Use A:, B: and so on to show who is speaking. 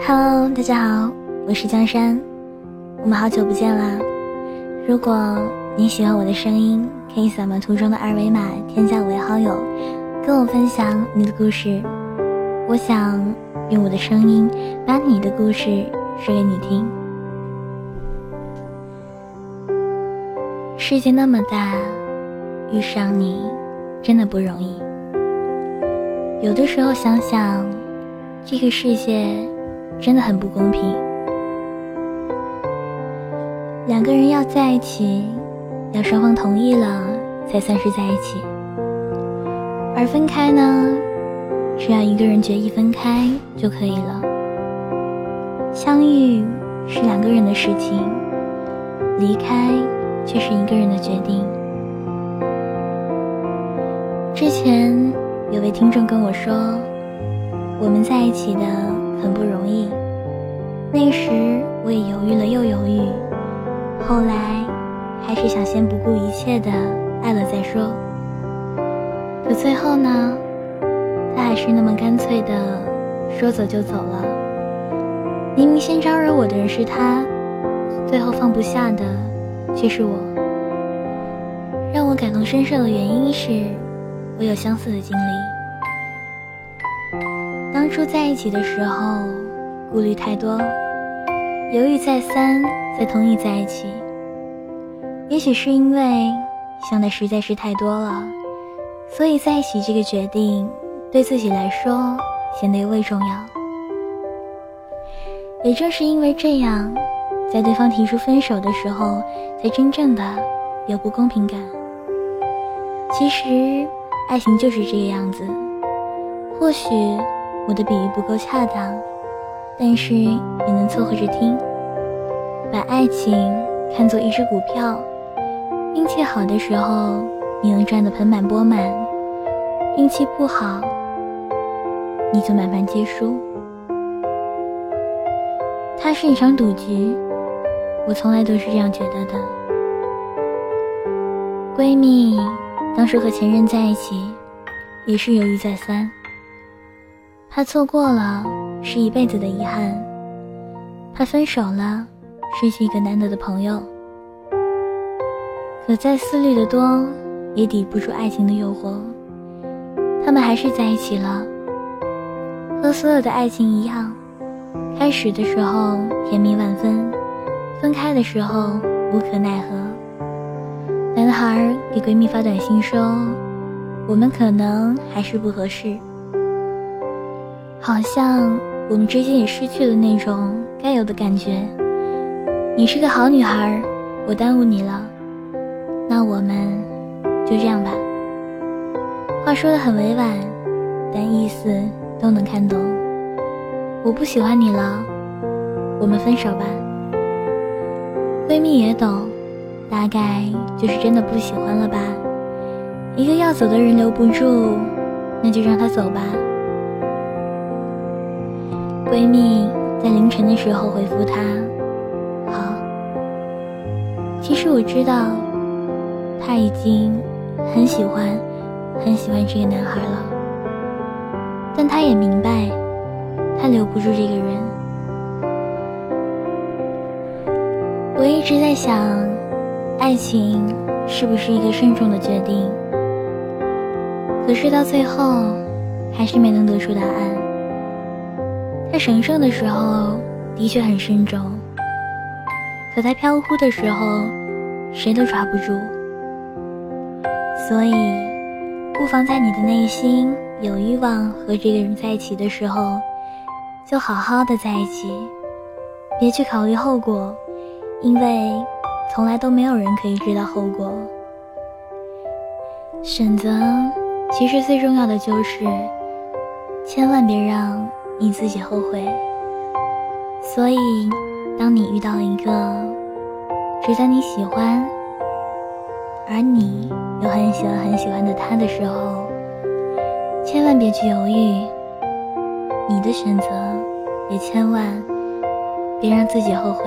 A: Hello，大家好，我是江山，我们好久不见啦。如果你喜欢我的声音，可以扫描图中的二维码添加我为好友，跟我分享你的故事。我想用我的声音把你的故事说给你听。世界那么大，遇上你真的不容易。有的时候想想，这个世界真的很不公平。两个人要在一起，要双方同意了才算是在一起；而分开呢，只要一个人决意分开就可以了。相遇是两个人的事情，离开却是一个人的决定。之前。有位听众跟我说，我们在一起的很不容易。那时我也犹豫了又犹豫，后来还是想先不顾一切的爱了再说。可最后呢，他还是那么干脆的说走就走了。明明先招惹我的人是他，最后放不下的却是我。让我感同身受的原因是。我有相似的经历。当初在一起的时候，顾虑太多，犹豫再三才同意在一起。也许是因为想的实在是太多了，所以在一起这个决定对自己来说显得尤为重要。也正是因为这样，在对方提出分手的时候，才真正的有不公平感。其实。爱情就是这个样子。或许我的比喻不够恰当，但是你能凑合着听。把爱情看作一只股票，运气好的时候，你能赚得盆满钵满；运气不好，你就满盘皆输。它是一场赌局，我从来都是这样觉得的。闺蜜。当时和前任在一起，也是犹豫再三。怕错过了是一辈子的遗憾，怕分手了失去一个难得的朋友。可再思虑的多，也抵不住爱情的诱惑。他们还是在一起了。和所有的爱情一样，开始的时候甜蜜万分，分开的时候无可奈何。男孩给闺蜜发短信说：“我们可能还是不合适，好像我们之间也失去了那种该有的感觉。你是个好女孩，我耽误你了，那我们就这样吧。”话说的很委婉，但意思都能看懂。我不喜欢你了，我们分手吧。闺蜜也懂。大概就是真的不喜欢了吧。一个要走的人留不住，那就让他走吧。闺蜜在凌晨的时候回复他：“好。”其实我知道，他已经很喜欢、很喜欢这个男孩了。但他也明白，他留不住这个人。我一直在想。爱情是不是一个慎重的决定？可是到最后，还是没能得出答案。在神圣的时候，的确很慎重；可它飘忽的时候，谁都抓不住。所以，不妨在你的内心有欲望和这个人在一起的时候，就好好的在一起，别去考虑后果，因为。从来都没有人可以知道后果。选择其实最重要的就是，千万别让你自己后悔。所以，当你遇到一个值得你喜欢，而你又很喜欢很喜欢的他的时候，千万别去犹豫。你的选择，也千万别让自己后悔。